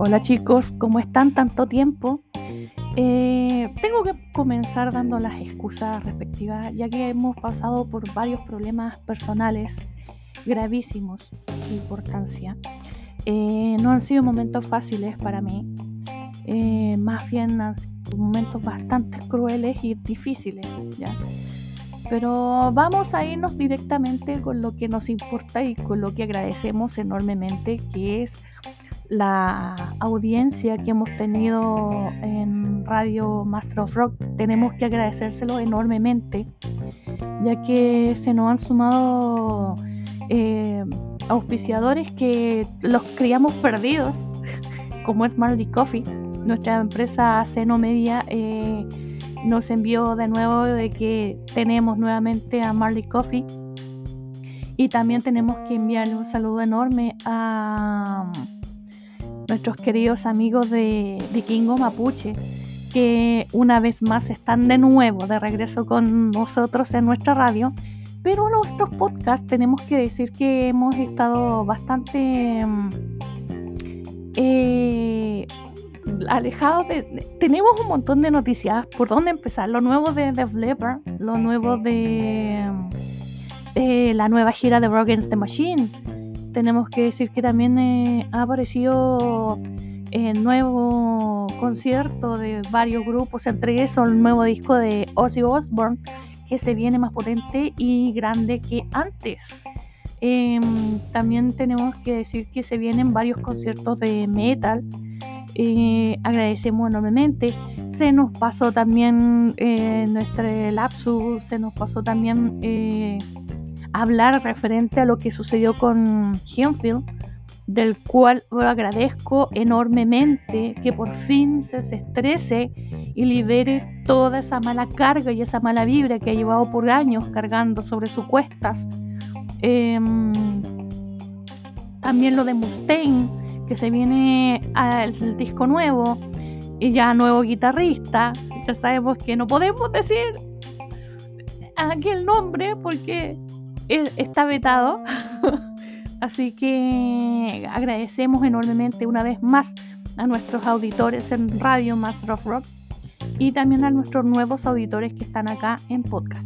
Hola chicos, ¿cómo están tanto tiempo? Eh, tengo que comenzar dando las excusas respectivas, ya que hemos pasado por varios problemas personales gravísimos de importancia. Eh, no han sido momentos fáciles para mí, eh, más bien han sido momentos bastante crueles y difíciles. Pero vamos a irnos directamente con lo que nos importa y con lo que agradecemos enormemente, que es la audiencia que hemos tenido en Radio Master of Rock. Tenemos que agradecérselo enormemente, ya que se nos han sumado eh, auspiciadores que los creíamos perdidos, como es Marley Coffee, nuestra empresa Seno Media. Eh, nos envió de nuevo de que tenemos nuevamente a Marley Coffee. Y también tenemos que enviarle un saludo enorme a nuestros queridos amigos de Vikingo Mapuche, que una vez más están de nuevo de regreso con nosotros en nuestra radio. Pero nuestros podcasts tenemos que decir que hemos estado bastante mm, eh, alejados de, Tenemos un montón de noticias. ¿Por dónde empezar? Lo nuevo de The Leppard, lo nuevo de, la nueva gira de Broken the Machine. Tenemos que decir que también eh, ha aparecido el nuevo concierto de varios grupos, entre esos el nuevo disco de Ozzy Osbourne, que se viene más potente y grande que antes. Em, también tenemos que decir que se vienen varios conciertos de metal eh, agradecemos enormemente. Se nos pasó también eh, nuestro lapsus, se nos pasó también eh, hablar referente a lo que sucedió con Henfield, del cual agradezco enormemente que por fin se estrese y libere toda esa mala carga y esa mala vibra que ha llevado por años cargando sobre sus cuestas. Em, también lo de Mustaine que se viene al disco nuevo y ya nuevo guitarrista. Ya sabemos que no podemos decir aquel nombre porque está vetado. Así que agradecemos enormemente una vez más a nuestros auditores en Radio Master of Rock y también a nuestros nuevos auditores que están acá en podcast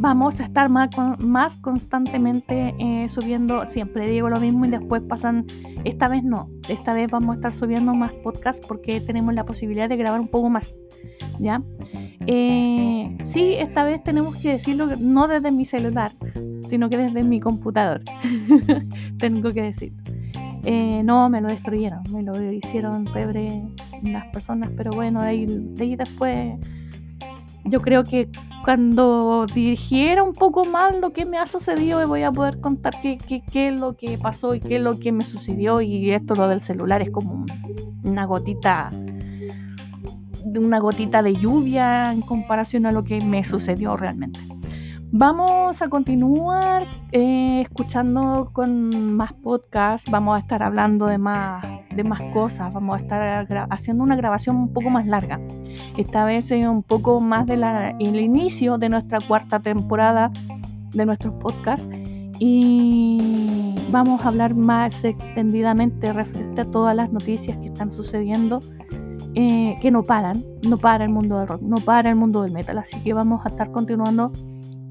vamos a estar más, más constantemente eh, subiendo, siempre digo lo mismo y después pasan, esta vez no, esta vez vamos a estar subiendo más podcasts porque tenemos la posibilidad de grabar un poco más, ¿ya? Eh, sí, esta vez tenemos que decirlo no desde mi celular, sino que desde mi computador, tengo que decir. Eh, no, me lo destruyeron, me lo hicieron pebre las personas, pero bueno, de ahí, ahí después yo creo que cuando dirigiera un poco más lo que me ha sucedido, voy a poder contar qué, qué, es lo que pasó y qué es lo que me sucedió. Y esto, lo del celular, es como una gotita, una gotita de lluvia en comparación a lo que me sucedió realmente. Vamos a continuar eh, escuchando con más podcasts, vamos a estar hablando de más, de más cosas, vamos a estar haciendo una grabación un poco más larga. Esta vez es un poco más del el inicio de nuestra cuarta temporada de nuestros podcasts y vamos a hablar más extendidamente referente a todas las noticias que están sucediendo eh, que no paran, no para el mundo del rock, no para el mundo del metal, así que vamos a estar continuando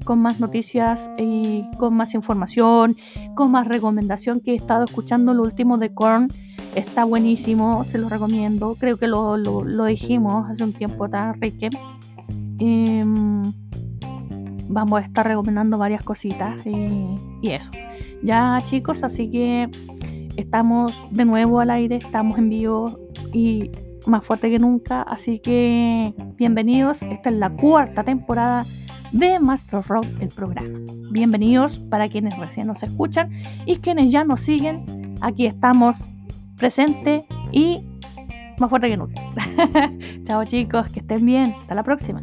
con más noticias y con más información, con más recomendación que he estado escuchando lo último de Korn. Está buenísimo, se lo recomiendo. Creo que lo, lo, dijimos hace un tiempo tan Rique. Em, vamos a estar recomendando varias cositas y, y eso. Ya chicos, así que estamos de nuevo al aire, estamos en vivo y más fuerte que nunca. Así que bienvenidos. Esta es la cuarta temporada de Master Rock, el programa. Bienvenidos para quienes recién nos escuchan y quienes ya nos siguen. Aquí estamos presente y más fuerte que nunca. Chao chicos, que estén bien. Hasta la próxima.